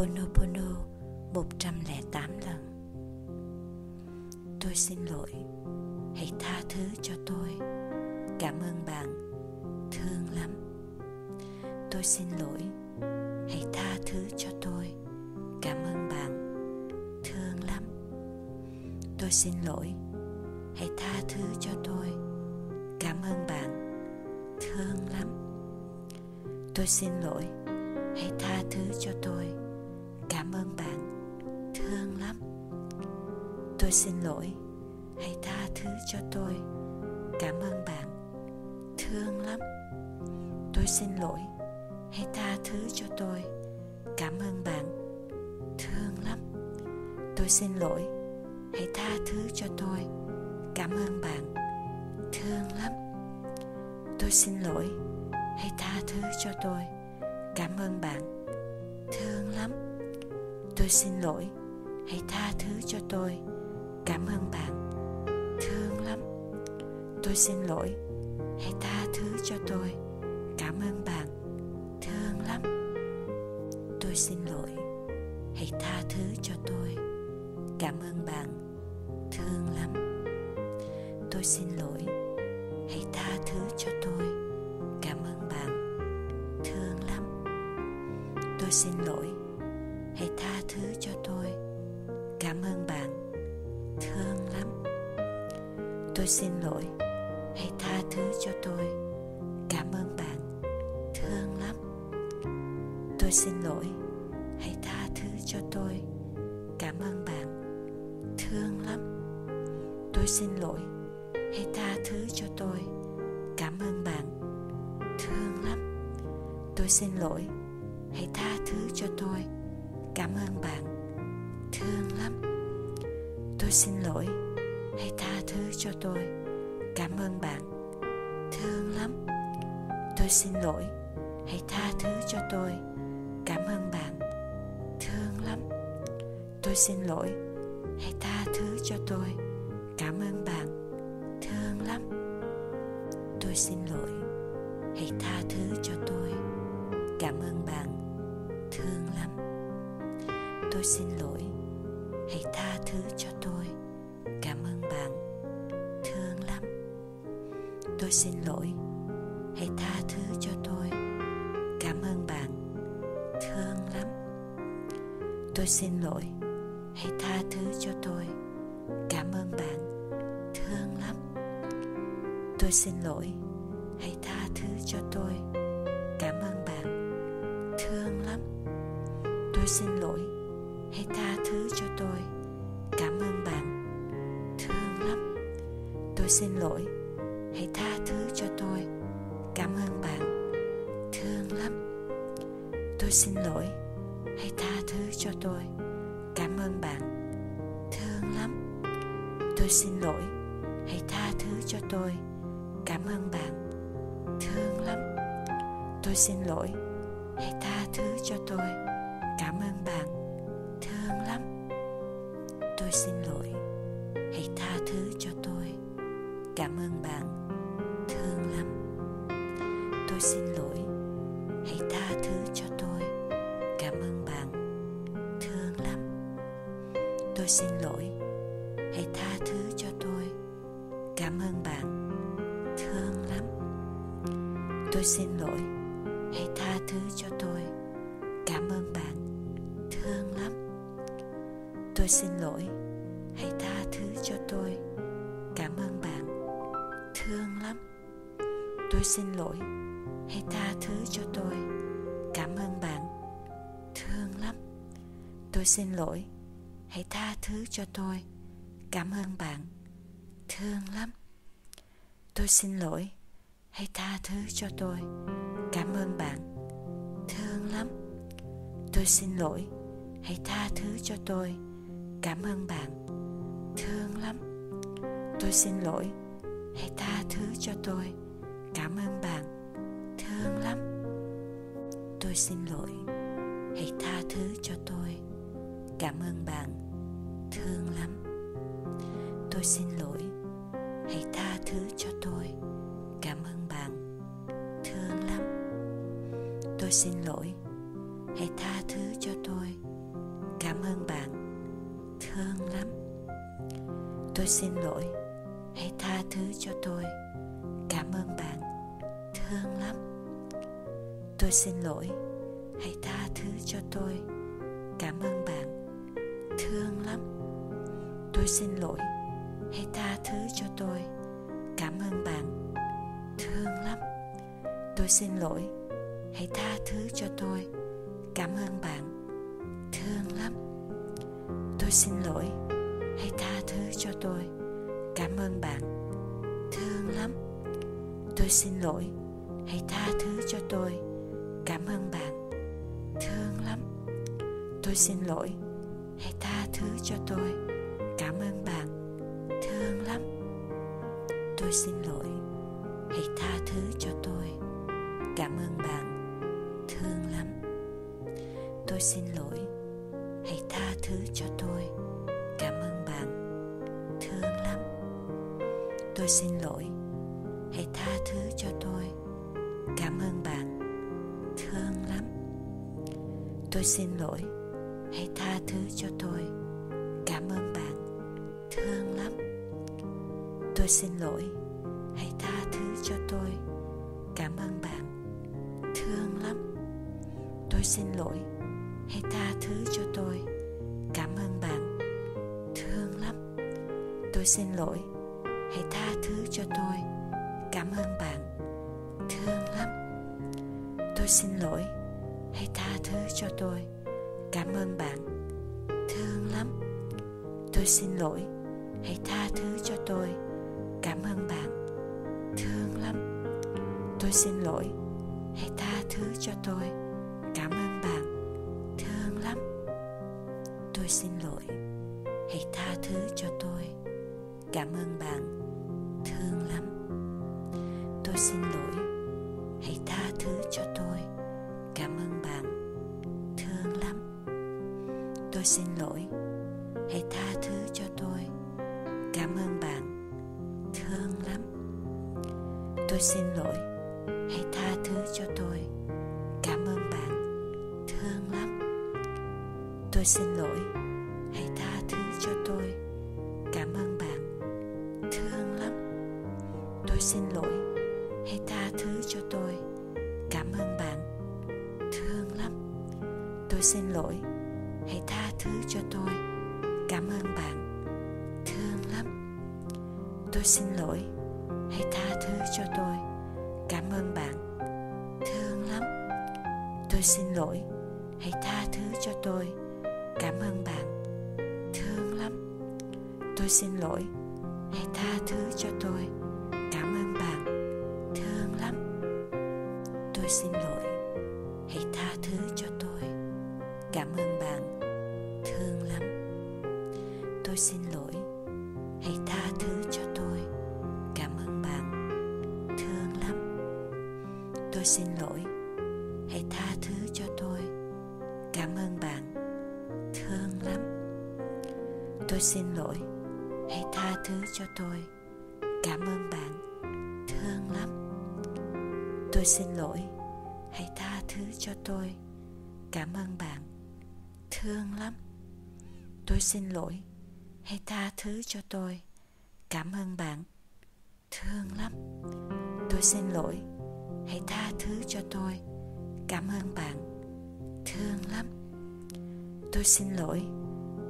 Ho'oponopono 108 lần. Tôi xin lỗi. Hãy tha thứ cho tôi. Cảm ơn bạn. Thương lắm. Tôi xin lỗi. Hãy tha thứ cho tôi. Cảm ơn bạn. Thương lắm. Tôi xin lỗi. Hãy tha thứ cho tôi. Cảm ơn bạn. Thương lắm. Tôi xin lỗi. Hãy tha thứ cho tôi. Cảm ơn bạn. Thương lắm. Tôi xin lỗi. Hãy tha thứ cho tôi. Cảm ơn bạn. Thương lắm. Tôi xin lỗi. Hãy tha thứ cho tôi. Cảm ơn bạn. Thương lắm. Tôi xin lỗi. Hãy tha thứ cho tôi. Cảm ơn bạn. Thương lắm. Tôi xin lỗi. Hãy tha thứ cho tôi. Cảm ơn bạn. Thương lắm. Tôi xin lỗi. Hãy tha thứ cho tôi. Cảm ơn bạn. Thương lắm. Tôi xin lỗi. Hãy tha thứ cho tôi. Cảm ơn bạn. Thương lắm. Tôi xin lỗi. Hãy tha thứ cho tôi. Cảm ơn bạn. Thương lắm. Tôi xin lỗi. Hãy tha thứ cho tôi. Cảm ơn bạn. Thương lắm. Tôi xin lỗi. Xin lỗi. Hãy tha thứ cho tôi. Cảm ơn bạn. Thương lắm. Tôi xin lỗi. Hãy tha thứ cho tôi. Cảm ơn bạn. Thương lắm. Tôi xin lỗi. Hãy tha thứ cho tôi. Cảm ơn bạn. Thương lắm. Tôi xin lỗi. Hãy tha thứ cho tôi. Cảm ơn bạn. Thương lắm. Tôi xin lỗi. Hãy tha cho tôi. Cảm ơn bạn. Thương lắm. Tôi xin lỗi. Hãy tha thứ cho tôi. Cảm ơn bạn. Thương lắm. Tôi xin lỗi. Hãy tha thứ cho tôi. Cảm ơn bạn. Thương lắm. Tôi xin lỗi. Hãy tha thứ cho tôi. Cảm ơn bạn. Thương lắm. Tôi xin lỗi. Tôi xin lỗi. Hãy tha thứ cho tôi. Cảm ơn bạn. Thương lắm. Tôi xin lỗi. Hãy tha thứ cho tôi. Cảm ơn bạn. Thương lắm. Tôi xin lỗi. Hãy tha thứ cho tôi. Cảm ơn bạn. Thương lắm. Tôi xin lỗi. Hãy tha thứ cho tôi. Cảm ơn bạn. Thương lắm. Tôi xin lỗi. Hãy tha thứ cho tôi. Cảm ơn bạn. Thương lắm. Tôi xin lỗi. Hãy tha thứ cho tôi. Cảm ơn bạn. Thương lắm. Tôi xin lỗi. Hãy tha thứ cho tôi. Cảm ơn bạn. Thương lắm. Tôi xin lỗi. Hãy tha thứ cho tôi. Cảm ơn bạn. Thương lắm. Tôi xin lỗi. Hãy tha thứ cho tôi. Cảm ơn bạn. Thương lắm. Tôi xin lỗi. Hãy tha thứ cho tôi. Cảm ơn bạn. Thương lắm. Tôi xin lỗi. Hãy tha thứ cho tôi. Cảm ơn bạn. Thương lắm. Tôi xin lỗi. Hãy tha thứ cho tôi. Cảm ơn bạn. Thương lắm. Tôi xin lỗi. Hãy tha thứ cho tôi. Cảm ơn bạn. Thương lắm. Tôi xin lỗi. Hãy tha thứ cho tôi. Cảm ơn bạn. Thương lắm. Tôi xin lỗi. Hãy tha thứ cho tôi. Cảm ơn bạn. Thương lắm. Tôi xin lỗi. Hãy tha thứ cho tôi. Cảm ơn bạn. Thương lắm. Tôi xin lỗi. Hãy tha thứ cho tôi. Cảm ơn bạn. Thương lắm. Tôi xin lỗi. Hãy tha thứ cho tôi. Cảm ơn bạn. Thương lắm. Tôi xin lỗi. Hãy tha thứ cho tôi. Cảm ơn bạn. Thương lắm. Tôi xin lỗi. Hãy tha thứ cho tôi. Cảm ơn bạn. Thương lắm. Tôi xin lỗi. Hãy tha thứ cho tôi. Cảm ơn bạn. Thương lắm. Tôi xin lỗi. Hãy tha thứ cho tôi cảm ơn bạn. Thương lắm. Tôi xin lỗi. Hãy tha thứ cho tôi. Cảm ơn bạn. Thương lắm. Tôi xin lỗi. Hãy tha thứ cho tôi. Cảm ơn bạn. Thương lắm. Tôi xin lỗi. Hãy tha thứ cho tôi. Cảm ơn bạn. Thương lắm. Tôi xin lỗi. Hãy tha thứ cho tôi. Cảm ơn bạn. Thương lắm tôi xin lỗi. Hãy tha thứ cho tôi. Cảm ơn bạn. Thương lắm. Tôi xin lỗi. Hãy tha thứ cho tôi. Cảm ơn bạn. Thương lắm. Tôi xin lỗi. Hãy tha thứ cho tôi. Cảm ơn bạn. Thương lắm. Tôi xin lỗi. Hãy tha thứ cho tôi. Cảm ơn bạn. Thương lắm. Tôi xin lỗi. Tôi xin lỗi. Hãy tha thứ cho tôi. Cảm ơn bạn. Thương lắm. Tôi xin lỗi. Hãy tha thứ cho tôi. Cảm ơn bạn. Thương lắm. Tôi xin lỗi. Hãy tha thứ cho tôi. Cảm ơn bạn. Thương lắm. Tôi xin lỗi. Hãy tha thứ cho tôi. Cảm ơn bạn. Thương lắm. Tôi xin lỗi hãy tha thứ cho tôi. Cảm ơn bạn. Thương lắm. Tôi xin lỗi. Hãy tha thứ cho tôi. Cảm ơn bạn. Thương lắm. Tôi xin lỗi. Hãy tha thứ cho tôi. Cảm ơn bạn. Thương lắm. Tôi xin lỗi. Hãy tha thứ cho tôi. Cảm ơn bạn. Thương lắm. Tôi xin lỗi. Xin lỗi. Hãy tha thứ cho tôi. Cảm ơn bạn. Thương lắm. Tôi xin lỗi. Hãy tha thứ cho tôi. Cảm ơn bạn. Thương lắm. Tôi xin lỗi. Hãy tha thứ cho tôi. Cảm ơn bạn. Thương lắm. Tôi xin lỗi. Hãy tha thứ cho tôi. Cảm ơn bạn. Thương lắm. Tôi xin lỗi hãy tha thứ cho tôi. Cảm ơn bạn. Thương lắm. Tôi xin lỗi. Hãy tha thứ cho tôi. Cảm ơn bạn. Thương lắm. Tôi xin lỗi. Hãy tha thứ cho tôi. Cảm ơn bạn. Thương lắm. Tôi xin lỗi. Hãy tha thứ cho tôi. Cảm ơn bạn. Thương lắm. Tôi xin lỗi. Tôi xin lỗi. Hãy tha thứ cho tôi. Cảm ơn bạn. Thương lắm. Tôi xin lỗi. Hãy tha thứ cho tôi. Cảm ơn bạn. Thương lắm. Tôi xin lỗi. Hãy tha thứ cho tôi. Cảm ơn bạn. Thương lắm. Tôi xin lỗi. Hãy tha thứ cho tôi. Cảm ơn bạn. Thương lắm. Tôi xin lỗi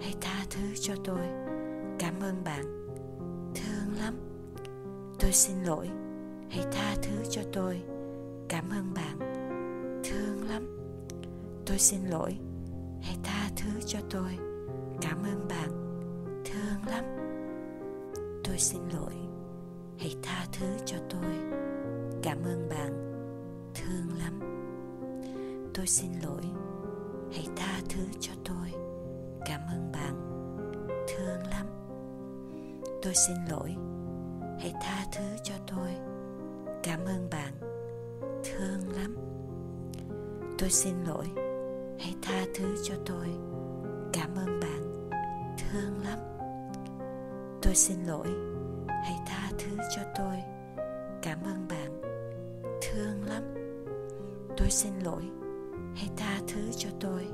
hãy tha thứ cho tôi. Cảm ơn bạn. Thương lắm. Tôi xin lỗi. Hãy tha thứ cho tôi. Cảm ơn bạn. Thương lắm. Tôi xin lỗi. Hãy tha thứ cho tôi. Cảm ơn bạn. Thương lắm. Tôi xin lỗi. Hãy tha thứ cho tôi. Cảm ơn bạn. Thương lắm. Tôi xin lỗi. Hãy tha thứ cho tôi cảm ơn bạn. Thương lắm. Tôi xin lỗi. Hãy tha thứ cho tôi. Cảm ơn bạn. Thương lắm. Tôi xin lỗi. Hãy tha thứ cho tôi. Cảm ơn bạn. Thương lắm. Tôi xin lỗi. Hãy tha thứ cho tôi. Cảm ơn bạn. Thương lắm. Tôi xin lỗi. Hãy tha thứ cho tôi.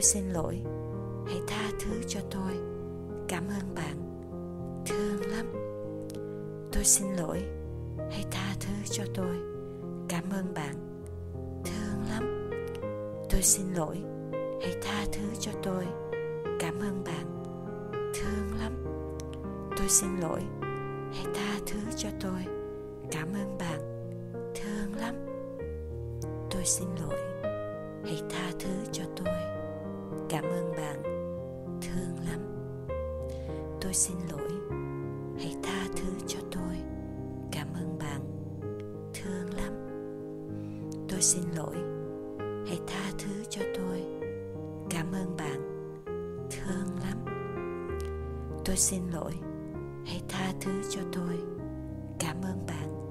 Tôi xin lỗi. Hãy tha thứ cho tôi. Cảm ơn bạn. Thương lắm. Tôi xin lỗi. Hãy tha thứ cho tôi. Cảm ơn bạn. Thương lắm. Tôi xin lỗi. Hãy tha thứ cho tôi. Cảm ơn bạn. Thương lắm. Tôi xin lỗi. Hãy tha thứ cho tôi. Cảm ơn bạn. Thương lắm. Tôi xin lỗi. Hãy tha thứ cho tôi cảm ơn bạn. Thương lắm. Tôi xin lỗi. Hãy tha thứ cho tôi. Cảm ơn bạn. Thương lắm. Tôi xin lỗi. Hãy tha thứ cho tôi. Cảm ơn bạn. Thương lắm. Tôi xin lỗi. Hãy tha thứ cho tôi. Cảm ơn bạn.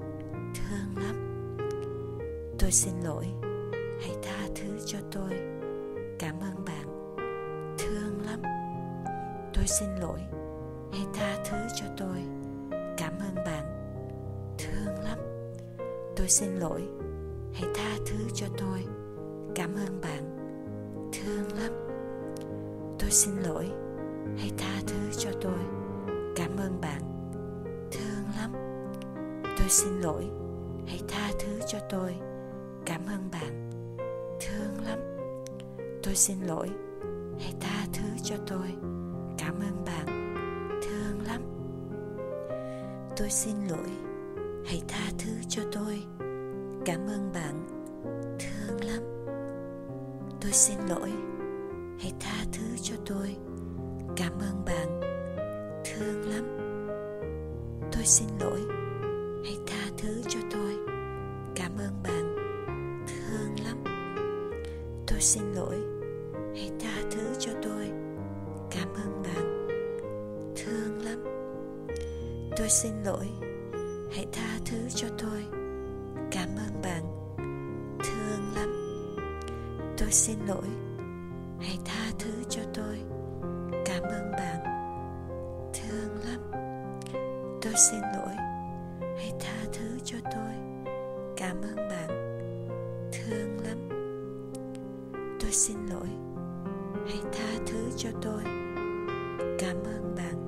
Thương lắm. Tôi xin lỗi. Hãy tha thứ cho tôi. Cảm ơn bạn tôi xin lỗi. Hãy tha thứ cho tôi. Cảm ơn bạn. Thương lắm. Tôi xin lỗi. Hãy tha thứ cho tôi. Cảm ơn bạn. Thương lắm. Tôi xin lỗi. Hãy tha thứ cho tôi. Cảm ơn bạn. Thương lắm. Tôi xin lỗi. Hãy tha thứ cho tôi. Cảm ơn bạn. Thương lắm. Tôi xin lỗi. Hãy tha thứ cho tôi cảm ơn bạn. Thương lắm. Tôi xin lỗi. Hãy tha thứ cho tôi. Cảm ơn bạn. Thương lắm. Tôi xin lỗi. Hãy tha thứ cho tôi. Cảm ơn bạn. Thương lắm. Tôi xin lỗi. Hãy tha thứ cho tôi. Cảm ơn bạn. Thương lắm. Tôi xin lỗi. Hãy tha tôi xin lỗi. Hãy tha thứ cho tôi. Cảm ơn bạn. Thương lắm. Tôi xin lỗi. Hãy tha thứ cho tôi. Cảm ơn bạn. Thương lắm. Tôi xin lỗi. Hãy tha thứ cho tôi. Cảm ơn bạn. Thương lắm. Tôi xin lỗi. Hãy tha thứ cho tôi. Cảm ơn bạn.